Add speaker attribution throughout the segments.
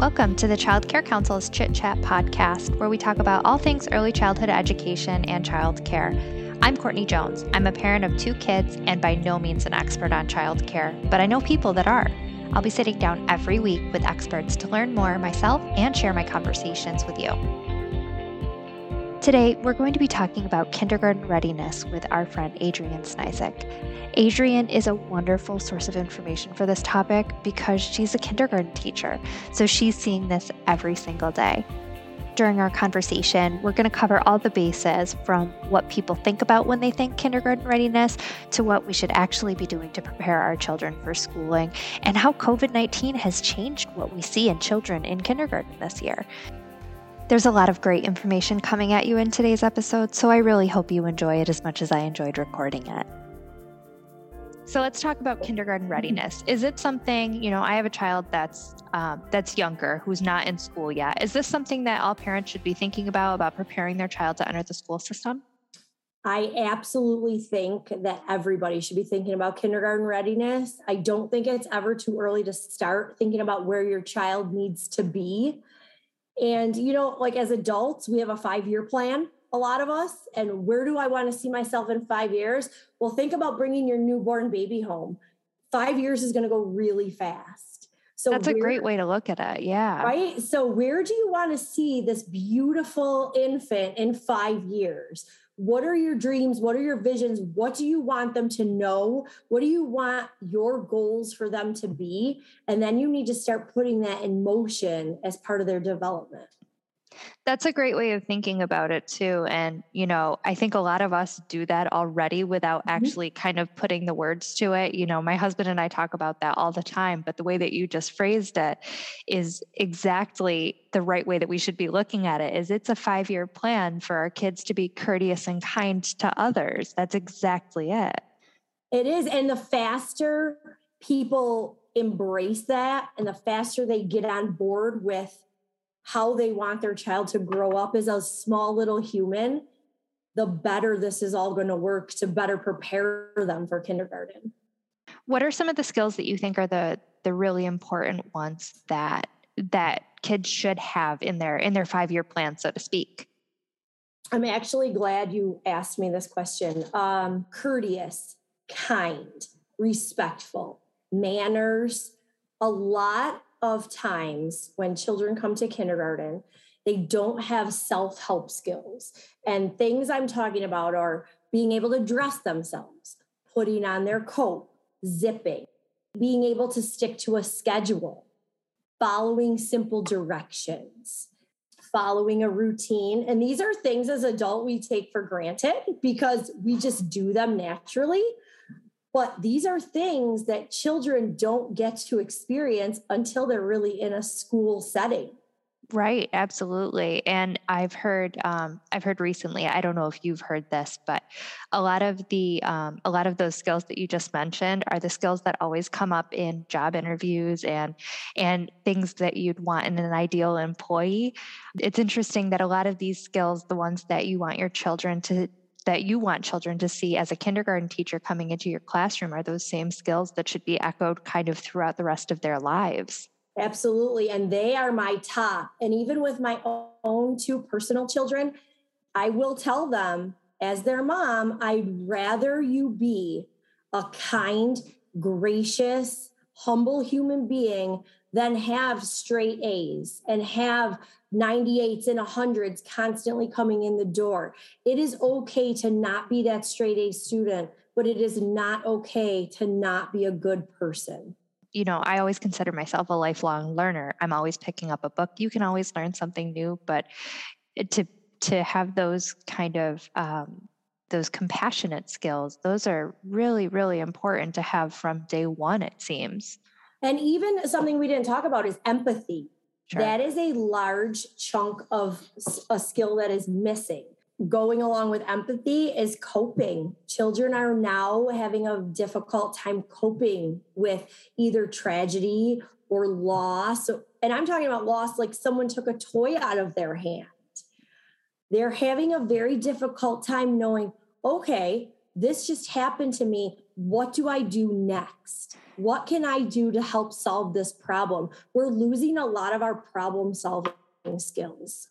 Speaker 1: Welcome to the Child Care Council's Chit Chat podcast, where we talk about all things early childhood education and child care. I'm Courtney Jones. I'm a parent of two kids and by no means an expert on child care, but I know people that are. I'll be sitting down every week with experts to learn more myself and share my conversations with you. Today, we're going to be talking about kindergarten readiness with our friend Adrienne Snizik. Adrienne is a wonderful source of information for this topic because she's a kindergarten teacher, so she's seeing this every single day. During our conversation, we're going to cover all the bases from what people think about when they think kindergarten readiness to what we should actually be doing to prepare our children for schooling and how COVID 19 has changed what we see in children in kindergarten this year. There's a lot of great information coming at you in today's episode, so I really hope you enjoy it as much as I enjoyed recording it. So let's talk about kindergarten readiness. Is it something you know? I have a child that's um, that's younger, who's not in school yet. Is this something that all parents should be thinking about about preparing their child to enter the school system?
Speaker 2: I absolutely think that everybody should be thinking about kindergarten readiness. I don't think it's ever too early to start thinking about where your child needs to be. And, you know, like as adults, we have a five year plan, a lot of us. And where do I want to see myself in five years? Well, think about bringing your newborn baby home. Five years is going to go really fast.
Speaker 1: So that's where, a great way to look at it. Yeah.
Speaker 2: Right. So, where do you want to see this beautiful infant in five years? What are your dreams? What are your visions? What do you want them to know? What do you want your goals for them to be? And then you need to start putting that in motion as part of their development
Speaker 1: that's a great way of thinking about it too. And, you know, I think a lot of us do that already without mm-hmm. actually kind of putting the words to it. You know, my husband and I talk about that all the time, but the way that you just phrased it is exactly the right way that we should be looking at it is it's a 5-year plan for our kids to be courteous and kind to others. That's exactly it.
Speaker 2: It is and the faster people embrace that and the faster they get on board with how they want their child to grow up as a small little human, the better this is all going to work to better prepare them for kindergarten.
Speaker 1: What are some of the skills that you think are the the really important ones that that kids should have in their in their 5-year plan so to speak?
Speaker 2: I'm actually glad you asked me this question. Um, courteous, kind, respectful, manners, a lot of times when children come to kindergarten, they don't have self help skills. And things I'm talking about are being able to dress themselves, putting on their coat, zipping, being able to stick to a schedule, following simple directions, following a routine. And these are things as adult we take for granted because we just do them naturally. But these are things that children don't get to experience until they're really in a school setting.
Speaker 1: Right, absolutely. And I've heard, um, I've heard recently. I don't know if you've heard this, but a lot of the, um, a lot of those skills that you just mentioned are the skills that always come up in job interviews and and things that you'd want in an ideal employee. It's interesting that a lot of these skills, the ones that you want your children to that you want children to see as a kindergarten teacher coming into your classroom are those same skills that should be echoed kind of throughout the rest of their lives.
Speaker 2: Absolutely. And they are my top. And even with my own two personal children, I will tell them as their mom, I'd rather you be a kind, gracious, humble human being than have straight A's and have 98s and 100s constantly coming in the door. It is okay to not be that straight A student, but it is not okay to not be a good person.
Speaker 1: You know, I always consider myself a lifelong learner. I'm always picking up a book. You can always learn something new, but to to have those kind of um, those compassionate skills, those are really, really important to have from day one, it seems.
Speaker 2: And even something we didn't talk about is empathy Sure. That is a large chunk of a skill that is missing. Going along with empathy is coping. Children are now having a difficult time coping with either tragedy or loss. And I'm talking about loss like someone took a toy out of their hand. They're having a very difficult time knowing, okay, this just happened to me. What do I do next? What can I do to help solve this problem? We're losing a lot of our problem solving skills.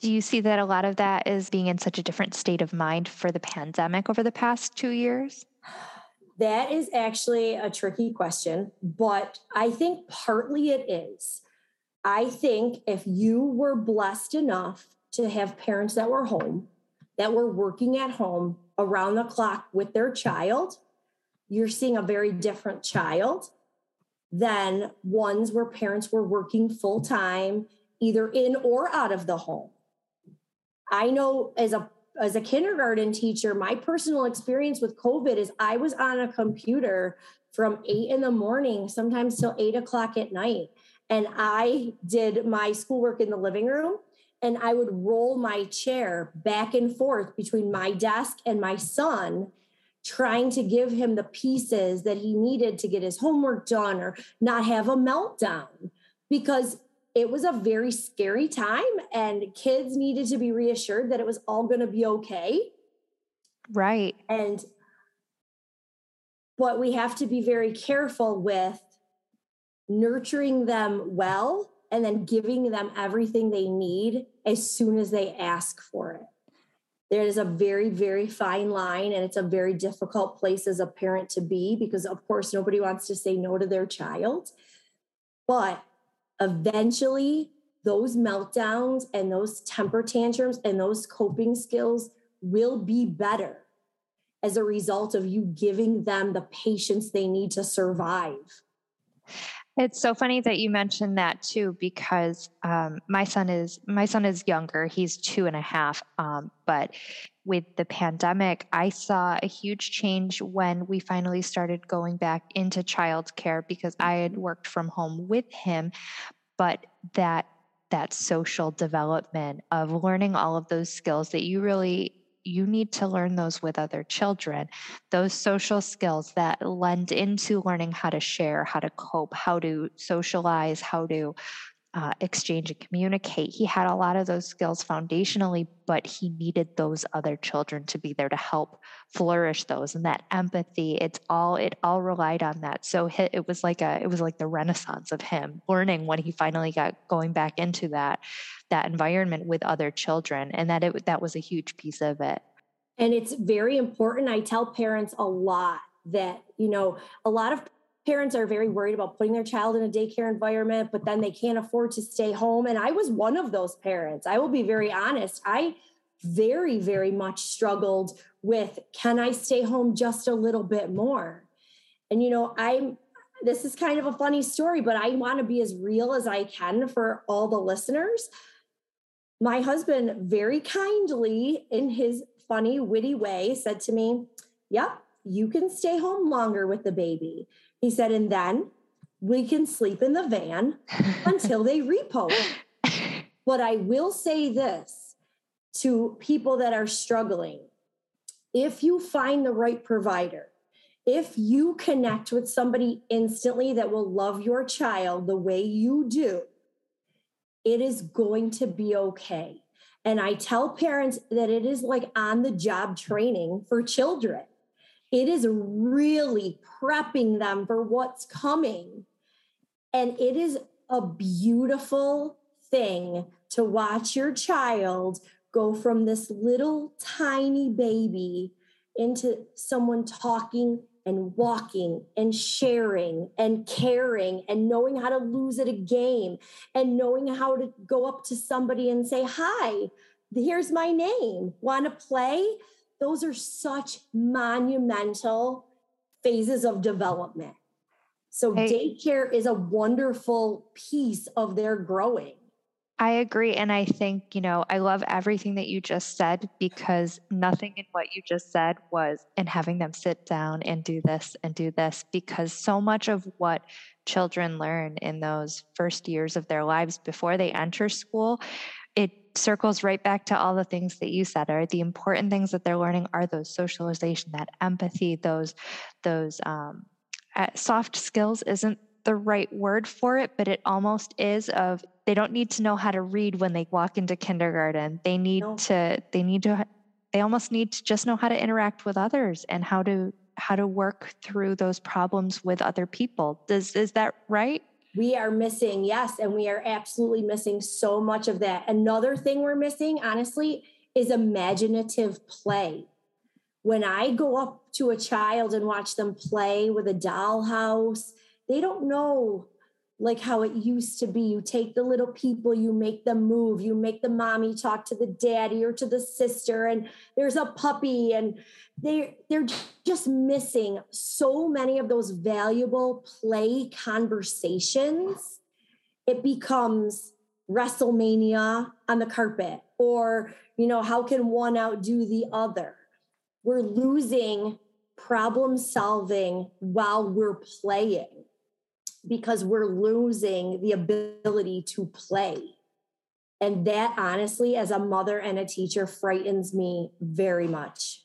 Speaker 1: Do you see that a lot of that is being in such a different state of mind for the pandemic over the past two years?
Speaker 2: That is actually a tricky question, but I think partly it is. I think if you were blessed enough to have parents that were home, that were working at home around the clock with their child, you're seeing a very different child than ones where parents were working full time, either in or out of the home. I know as a as a kindergarten teacher, my personal experience with COVID is I was on a computer from eight in the morning, sometimes till eight o'clock at night. And I did my schoolwork in the living room and I would roll my chair back and forth between my desk and my son, trying to give him the pieces that he needed to get his homework done or not have a meltdown. Because it was a very scary time and kids needed to be reassured that it was all going to be okay
Speaker 1: right
Speaker 2: and but we have to be very careful with nurturing them well and then giving them everything they need as soon as they ask for it there is a very very fine line and it's a very difficult place as a parent to be because of course nobody wants to say no to their child but eventually those meltdowns and those temper tantrums and those coping skills will be better as a result of you giving them the patience they need to survive.
Speaker 1: It's so funny that you mentioned that too, because um, my son is my son is younger. He's two and a half, um, but with the pandemic, I saw a huge change when we finally started going back into childcare because I had worked from home with him, but that that social development of learning all of those skills that you really you need to learn those with other children. Those social skills that lend into learning how to share how to cope how to socialize how to uh, exchange and communicate. He had a lot of those skills foundationally, but he needed those other children to be there to help flourish those and that empathy. It's all it all relied on that. So it was like a it was like the renaissance of him learning when he finally got going back into that that environment with other children, and that it that was a huge piece of it.
Speaker 2: And it's very important. I tell parents a lot that you know a lot of parents are very worried about putting their child in a daycare environment, but then they can't afford to stay home. And I was one of those parents. I will be very honest. I very, very much struggled with can I stay home just a little bit more? And, you know, I'm, this is kind of a funny story, but I want to be as real as I can for all the listeners. My husband, very kindly, in his funny, witty way, said to me, Yep, you can stay home longer with the baby. He said, and then we can sleep in the van until they repo But I will say this to people that are struggling. If you find the right provider, if you connect with somebody instantly that will love your child the way you do, it is going to be okay. And I tell parents that it is like on the job training for children it is really prepping them for what's coming. And it is a beautiful thing to watch your child go from this little tiny baby into someone talking and walking and sharing and caring and knowing how to lose at a game and knowing how to go up to somebody and say, Hi, here's my name. Want to play? Those are such monumental phases of development. So hey, daycare is a wonderful piece of their growing.
Speaker 1: I agree. And I think, you know, I love everything that you just said because nothing in what you just said was in having them sit down and do this and do this because so much of what children learn in those first years of their lives before they enter school circles right back to all the things that you said are the important things that they're learning are those socialization that empathy those those um, uh, soft skills isn't the right word for it but it almost is of they don't need to know how to read when they walk into kindergarten they need no. to they need to they almost need to just know how to interact with others and how to how to work through those problems with other people. Does is that right?
Speaker 2: We are missing, yes, and we are absolutely missing so much of that. Another thing we're missing, honestly, is imaginative play. When I go up to a child and watch them play with a dollhouse, they don't know like how it used to be. You take the little people, you make them move, you make the mommy talk to the daddy or to the sister, and there's a puppy, and they they're just missing so many of those valuable play conversations. It becomes WrestleMania on the carpet, or you know, how can one outdo the other? We're losing problem solving while we're playing because we're losing the ability to play. And that honestly, as a mother and a teacher, frightens me very much.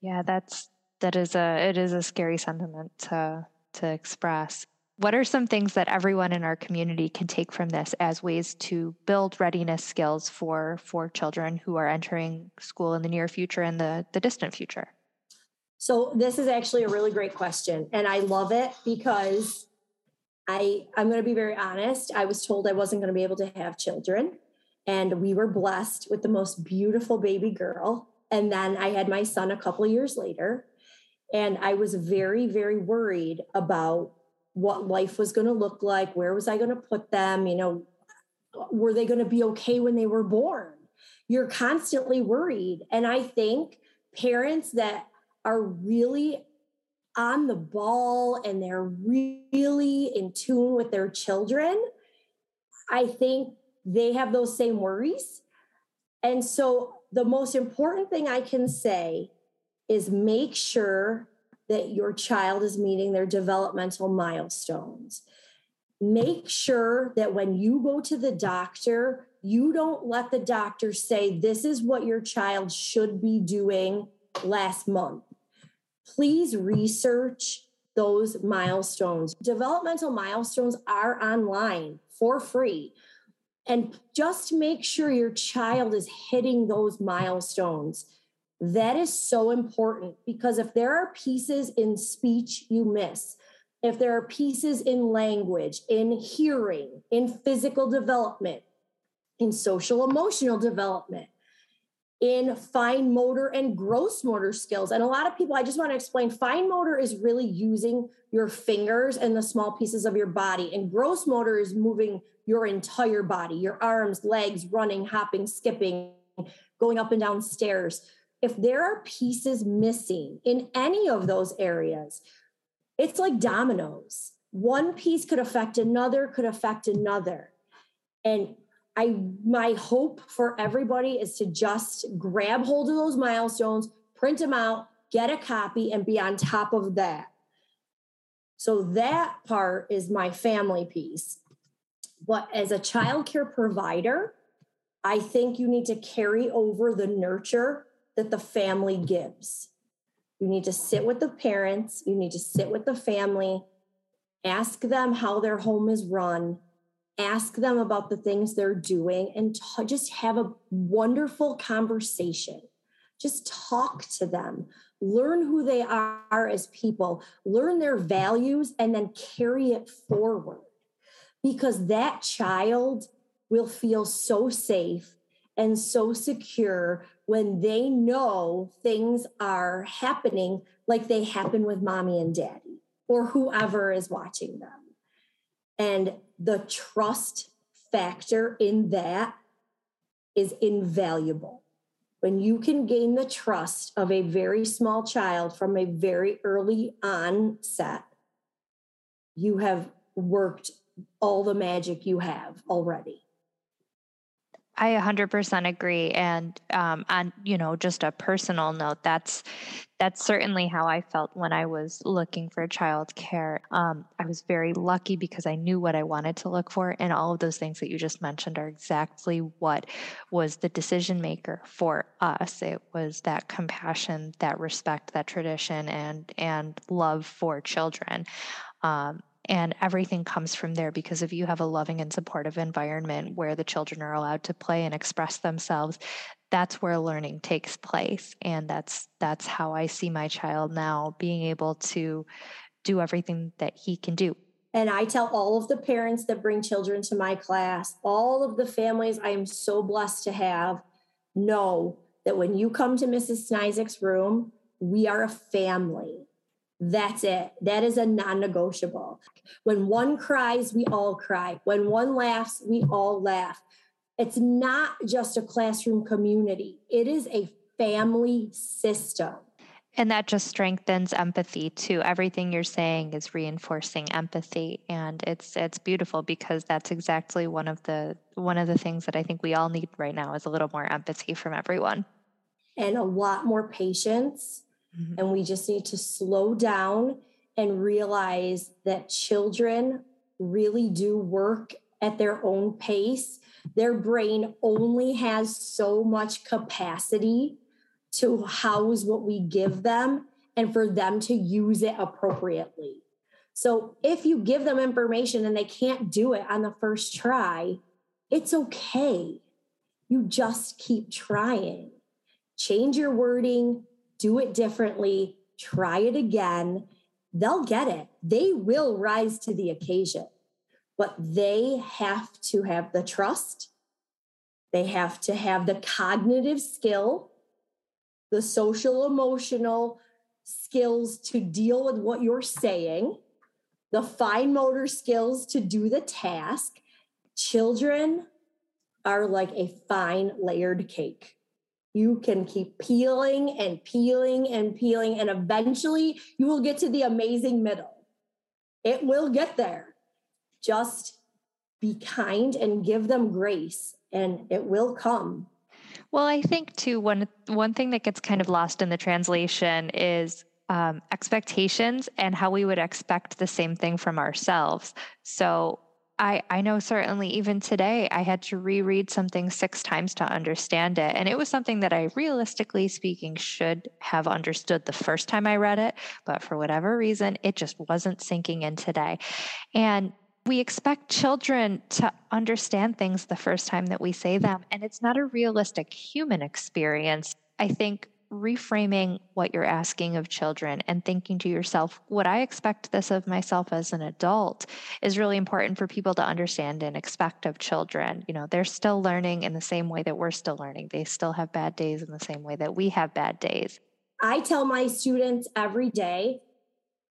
Speaker 1: Yeah, that's that is a it is a scary sentiment to to express. What are some things that everyone in our community can take from this as ways to build readiness skills for for children who are entering school in the near future and the, the distant future?
Speaker 2: So this is actually a really great question. And I love it because I I'm going to be very honest. I was told I wasn't going to be able to have children, and we were blessed with the most beautiful baby girl. And then I had my son a couple years later, and I was very very worried about what life was going to look like. Where was I going to put them? You know, were they going to be okay when they were born? You're constantly worried, and I think parents that are really on the ball and they're really in tune with their children, I think they have those same worries. And so, the most important thing I can say is make sure that your child is meeting their developmental milestones. Make sure that when you go to the doctor, you don't let the doctor say, This is what your child should be doing last month please research those milestones. Developmental milestones are online for free. And just make sure your child is hitting those milestones. That is so important because if there are pieces in speech you miss, if there are pieces in language, in hearing, in physical development, in social emotional development, in fine motor and gross motor skills. And a lot of people, I just want to explain fine motor is really using your fingers and the small pieces of your body, and gross motor is moving your entire body, your arms, legs, running, hopping, skipping, going up and down stairs. If there are pieces missing in any of those areas, it's like dominoes. One piece could affect another, could affect another. And I my hope for everybody is to just grab hold of those milestones, print them out, get a copy, and be on top of that. So that part is my family piece. But as a childcare provider, I think you need to carry over the nurture that the family gives. You need to sit with the parents, you need to sit with the family, ask them how their home is run, ask them about the things they're doing and t- just have a wonderful conversation. Just talk to them, learn who they are as people, learn their values, and then carry it forward because that child will feel so safe and so secure when they know things are happening like they happen with mommy and daddy or whoever is watching them. And the trust factor in that is invaluable. When you can gain the trust of a very small child from a very early onset, you have worked all the magic you have already.
Speaker 1: I 100% agree. And um, on you know just a personal note, that's that's certainly how I felt when I was looking for childcare. Um, I was very lucky because I knew what I wanted to look for, and all of those things that you just mentioned are exactly what was the decision maker for us. It was that compassion, that respect, that tradition, and and love for children. Um, and everything comes from there because if you have a loving and supportive environment where the children are allowed to play and express themselves that's where learning takes place and that's that's how i see my child now being able to do everything that he can do
Speaker 2: and I tell all of the parents that bring children to my class, all of the families I am so blessed to have, know that when you come to Mrs. Snizek's room, we are a family. That's it. That is a non negotiable. When one cries, we all cry. When one laughs, we all laugh. It's not just a classroom community, it is a family system.
Speaker 1: And that just strengthens empathy too. Everything you're saying is reinforcing empathy and it's it's beautiful because that's exactly one of the one of the things that I think we all need right now is a little more empathy from everyone.
Speaker 2: And a lot more patience. Mm-hmm. And we just need to slow down and realize that children really do work at their own pace. Their brain only has so much capacity to house what we give them and for them to use it appropriately. So if you give them information and they can't do it on the first try, it's okay. You just keep trying. Change your wording, do it differently, try it again. They'll get it. They will rise to the occasion, but they have to have the trust. They have to have the cognitive skill the social emotional skills to deal with what you're saying, the fine motor skills to do the task. Children are like a fine layered cake. You can keep peeling and peeling and peeling, and eventually you will get to the amazing middle. It will get there. Just be kind and give them grace, and it will come.
Speaker 1: Well, I think too one one thing that gets kind of lost in the translation is um, expectations and how we would expect the same thing from ourselves. So I, I know certainly even today I had to reread something six times to understand it. And it was something that I realistically speaking should have understood the first time I read it. But for whatever reason, it just wasn't sinking in today. And we expect children to understand things the first time that we say them, and it's not a realistic human experience. I think reframing what you're asking of children and thinking to yourself, would I expect this of myself as an adult is really important for people to understand and expect of children. You know, they're still learning in the same way that we're still learning. They still have bad days in the same way that we have bad days.
Speaker 2: I tell my students every day,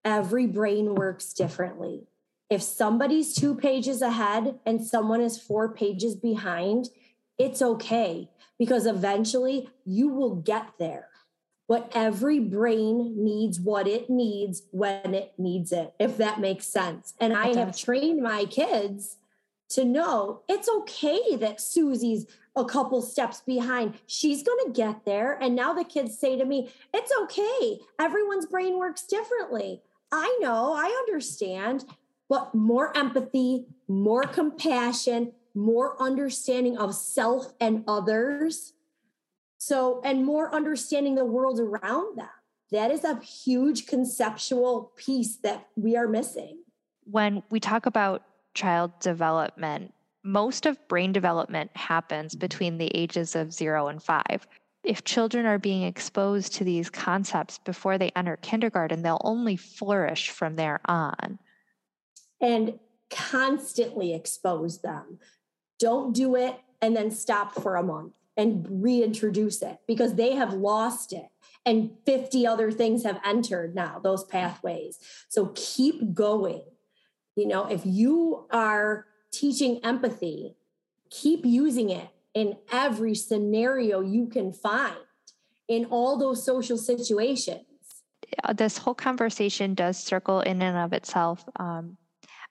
Speaker 2: every brain works differently. If somebody's two pages ahead and someone is four pages behind, it's okay because eventually you will get there. But every brain needs what it needs when it needs it, if that makes sense. And I have trained my kids to know it's okay that Susie's a couple steps behind. She's going to get there. And now the kids say to me, it's okay. Everyone's brain works differently. I know, I understand but more empathy, more compassion, more understanding of self and others. So, and more understanding the world around them. That is a huge conceptual piece that we are missing.
Speaker 1: When we talk about child development, most of brain development happens between the ages of zero and five. If children are being exposed to these concepts before they enter kindergarten, they'll only flourish from there on
Speaker 2: and constantly expose them. Don't do it and then stop for a month and reintroduce it because they have lost it. And 50 other things have entered now those pathways. So keep going. You know if you are teaching empathy keep using it in every scenario you can find in all those social situations.
Speaker 1: This whole conversation does circle in and of itself. Um,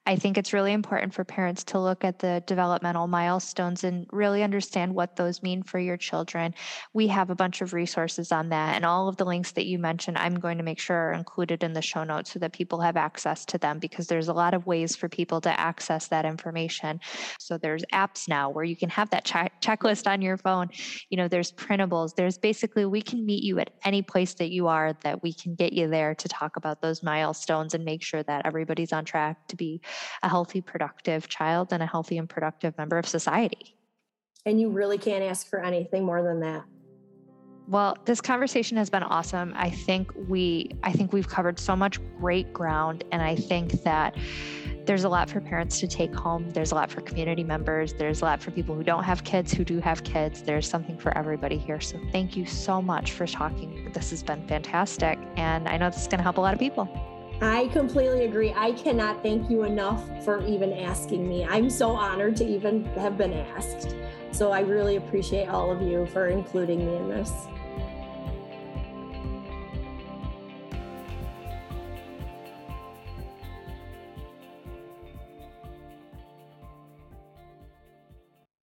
Speaker 1: I think it's really important for parents to look at the developmental milestones and really understand what those mean for your children. We have a bunch of resources on that, and all of the links that you mentioned, I'm going to make sure are included in the show notes so that people have access to them because there's a lot of ways for people to access that information. So there's apps now where you can have that check- checklist on your phone. You know, there's printables. There's basically, we can meet you at any place that you are that we can get you there to talk about those milestones and make sure that everybody's on track to be a healthy, productive child and a healthy and productive member of society.
Speaker 2: And you really can't ask for anything more than that.
Speaker 1: Well, this conversation has been awesome. I think we I think we've covered so much great ground and I think that there's a lot for parents to take home. There's a lot for community members. There's a lot for people who don't have kids, who do have kids. There's something for everybody here. So thank you so much for talking. This has been fantastic. And I know this is going to help a lot of people.
Speaker 2: I completely agree. I cannot thank you enough for even asking me. I'm so honored to even have been asked. So I really appreciate all of you for including me in this.